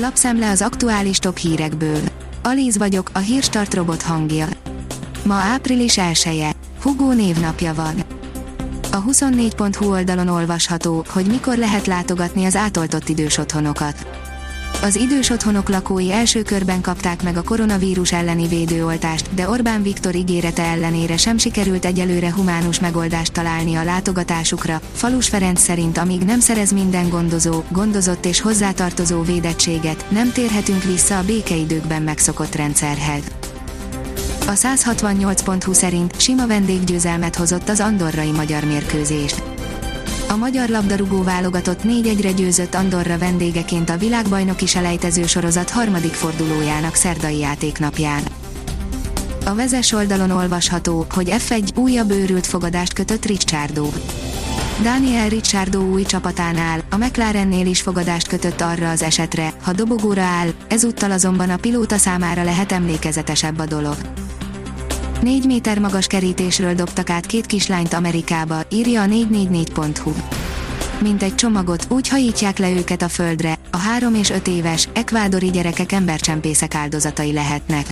Lapszemle az aktuális top hírekből. Alíz vagyok, a hírstart robot hangja. Ma április 1 -e. Hugó névnapja van. A 24.hu oldalon olvasható, hogy mikor lehet látogatni az átoltott idős otthonokat. Az idős otthonok lakói első körben kapták meg a koronavírus elleni védőoltást, de Orbán Viktor ígérete ellenére sem sikerült egyelőre humánus megoldást találni a látogatásukra. Falus Ferenc szerint amíg nem szerez minden gondozó, gondozott és hozzátartozó védettséget, nem térhetünk vissza a békeidőkben megszokott rendszerhez. A 168.20 szerint sima vendéggyőzelmet hozott az andorrai magyar mérkőzés. A magyar labdarúgó válogatott 4-1-re győzött Andorra vendégeként a világbajnoki selejtező sorozat harmadik fordulójának szerdai játéknapján. A vezes oldalon olvasható, hogy F1 újabb őrült fogadást kötött Ricciardo. Daniel Ricciardo új csapatánál, a McLarennél is fogadást kötött arra az esetre, ha dobogóra áll, ezúttal azonban a pilóta számára lehet emlékezetesebb a dolog. 4 méter magas kerítésről dobtak át két kislányt Amerikába, írja a 444.hu. Mint egy csomagot, úgy hajítják le őket a földre, a 3 és 5 éves, ekvádori gyerekek embercsempészek áldozatai lehetnek.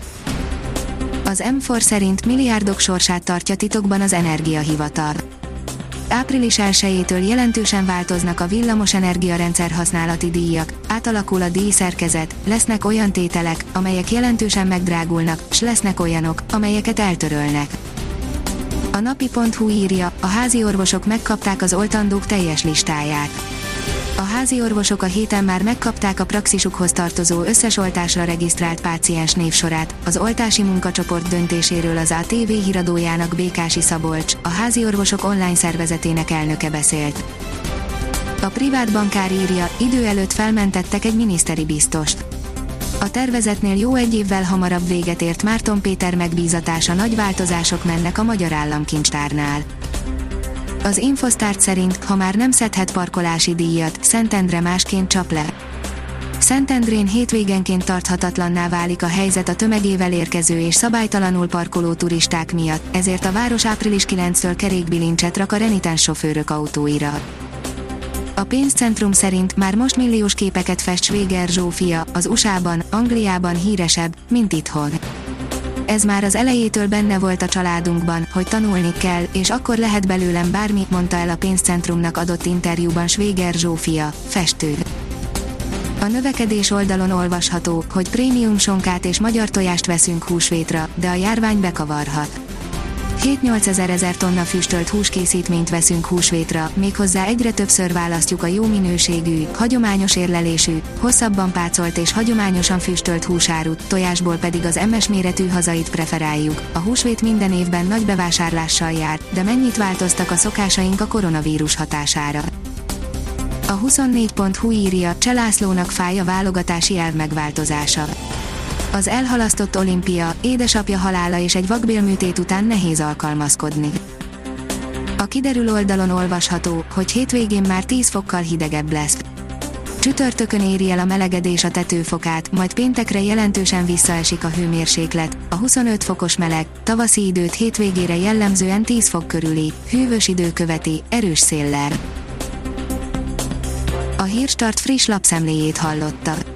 Az M4 szerint milliárdok sorsát tartja titokban az energiahivatal április 1 jelentősen változnak a villamos energiarendszer használati díjak, átalakul a díjszerkezet, lesznek olyan tételek, amelyek jelentősen megdrágulnak, s lesznek olyanok, amelyeket eltörölnek. A napi.hu írja, a házi orvosok megkapták az oltandók teljes listáját a házi orvosok a héten már megkapták a praxisukhoz tartozó összes oltásra regisztrált páciens névsorát, az oltási munkacsoport döntéséről az ATV híradójának Békási Szabolcs, a házi orvosok online szervezetének elnöke beszélt. A privát bankár írja, idő előtt felmentettek egy miniszteri biztost. A tervezetnél jó egy évvel hamarabb véget ért Márton Péter megbízatása nagy változások mennek a Magyar Államkincstárnál. Az Infosztárt szerint, ha már nem szedhet parkolási díjat, Szentendre másként csap le. Szentendrén hétvégenként tarthatatlanná válik a helyzet a tömegével érkező és szabálytalanul parkoló turisták miatt, ezért a város április 9-től kerékbilincset rak a renitens sofőrök autóira. A pénzcentrum szerint már most milliós képeket fest Svéger Zsófia, az USA-ban, Angliában híresebb, mint itthon ez már az elejétől benne volt a családunkban, hogy tanulni kell, és akkor lehet belőlem bármi, mondta el a pénzcentrumnak adott interjúban Svéger Zsófia, festő. A növekedés oldalon olvasható, hogy prémium sonkát és magyar tojást veszünk húsvétra, de a járvány bekavarhat. 7-8 ezer ezer tonna füstölt húskészítményt veszünk húsvétra, méghozzá egyre többször választjuk a jó minőségű, hagyományos érlelésű, hosszabban pácolt és hagyományosan füstölt húsárut, tojásból pedig az MS méretű hazait preferáljuk. A húsvét minden évben nagy bevásárlással jár, de mennyit változtak a szokásaink a koronavírus hatására? A 24.hu írja, Cselászlónak fáj a válogatási elv megváltozása az elhalasztott olimpia, édesapja halála és egy vakbélműtét után nehéz alkalmazkodni. A kiderül oldalon olvasható, hogy hétvégén már 10 fokkal hidegebb lesz. Csütörtökön éri el a melegedés a tetőfokát, majd péntekre jelentősen visszaesik a hőmérséklet, a 25 fokos meleg, tavaszi időt hétvégére jellemzően 10 fok körüli, hűvös idő követi, erős széllel. A Hírstart friss lapszemléjét hallotta.